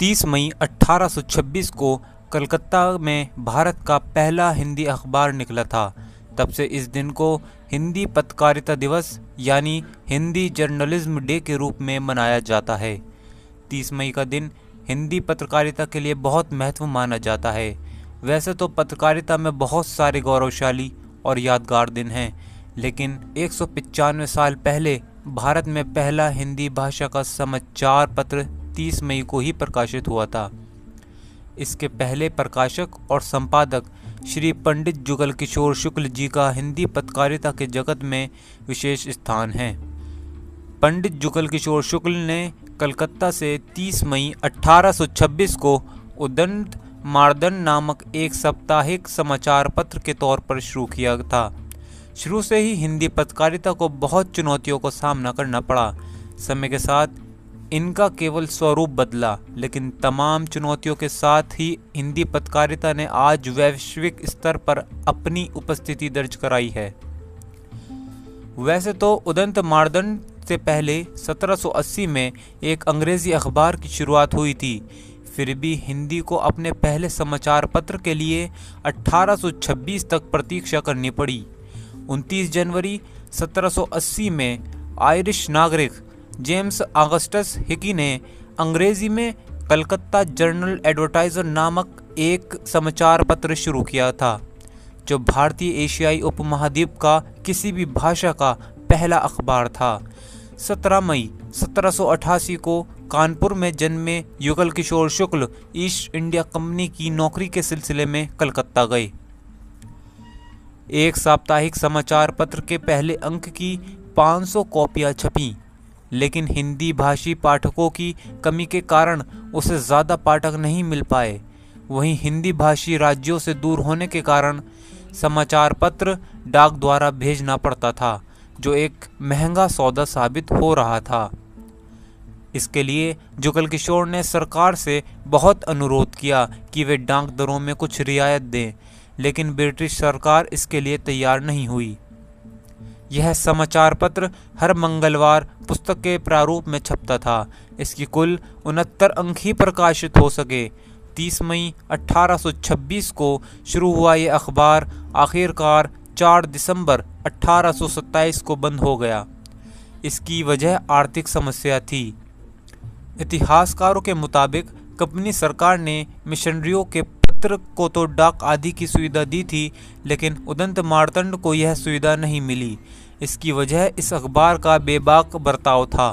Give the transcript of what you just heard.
30 मई 1826 को कलकत्ता में भारत का पहला हिंदी अखबार निकला था। तब से इस दिन को हिंदी पत्रकारिता दिवस यानी हिंदी जर्नलिज्म डे के रूप में मनाया जाता है। 30 मई का दिन हिंदी पत्रकारिता के लिए बहुत महत्व माना जाता है। वैसे तो पत्रकारिता में बहुत सारे गौरवशाली और यादगार दिन हैं, लेकिन एक साल पहले भारत में पहला हिंदी भाषा का समाचार पत्र 30 मई को ही प्रकाशित हुआ था। इसके पहले प्रकाशक और संपादक श्री पंडित जुगल किशोर शुक्ल जी का हिंदी पत्रकारिता के जगत में विशेष स्थान है। पंडित जुगल किशोर शुक्ल ने कलकत्ता से 30 मई 1826 को उदंत मारदन नामक एक साप्ताहिक समाचार पत्र के तौर पर शुरू किया था। शुरू से ही हिंदी पत्रकारिता को बहुत चुनौतियों का सामना करना पड़ा। समय के साथ इनका केवल स्वरूप बदला, लेकिन तमाम चुनौतियों के साथ ही हिंदी पत्रकारिता ने आज वैश्विक स्तर पर अपनी उपस्थिति दर्ज कराई है। वैसे तो उदंत मारदंड से पहले 1780 में एक अंग्रेज़ी अखबार की शुरुआत हुई थी, फिर भी हिंदी को अपने पहले समाचार पत्र के लिए 1826 तक प्रतीक्षा करनी पड़ी। 29 जनवरी 1780 में आयरिश नागरिक जेम्स अगस्टस हिकी ने अंग्रेज़ी में कलकत्ता जर्नल एडवर्टाइजर नामक एक समाचार पत्र शुरू किया था, जो भारतीय एशियाई उपमहाद्वीप का किसी भी भाषा का पहला अखबार था। 17 मई 1788 को कानपुर में जन्मे Yugal Kishore Shukla East India Company की नौकरी के सिलसिले में कलकत्ता गए। एक साप्ताहिक समाचार पत्र के पहले अंक की 500 कॉपियाँ छपीं। लेकिन हिंदी भाषी पाठकों की कमी के कारण उसे ज़्यादा पाठक नहीं मिल पाए। वहीं हिंदी भाषी राज्यों से दूर होने के कारण समाचार पत्र डाक द्वारा भेजना पड़ता था, जो एक महँगा सौदा साबित हो रहा था। इसके लिए जुगल किशोर ने सरकार से बहुत अनुरोध किया कि वे डाक दरों में कुछ रियायत दें, लेकिन ब्रिटिश सरकार इसके लिए तैयार नहीं हुई। यह समाचार पत्र हर मंगलवार पुस्तक के प्रारूप में छपता था। इसकी कुल उनहत्तर अंक ही प्रकाशित हो सके। 30 मई 1826 को शुरू हुआ ये अखबार आखिरकार 4 दिसंबर 1827 को बंद हो गया। इसकी वजह आर्थिक समस्या थी। इतिहासकारों के मुताबिक कंपनी सरकार ने मिशनरियों के पत्र को तो डाक आदि की सुविधा दी थी, लेकिन उदंत मारतंड को यह सुविधा नहीं मिली। इसकी वजह इस अखबार का बेबाक बर्ताव था।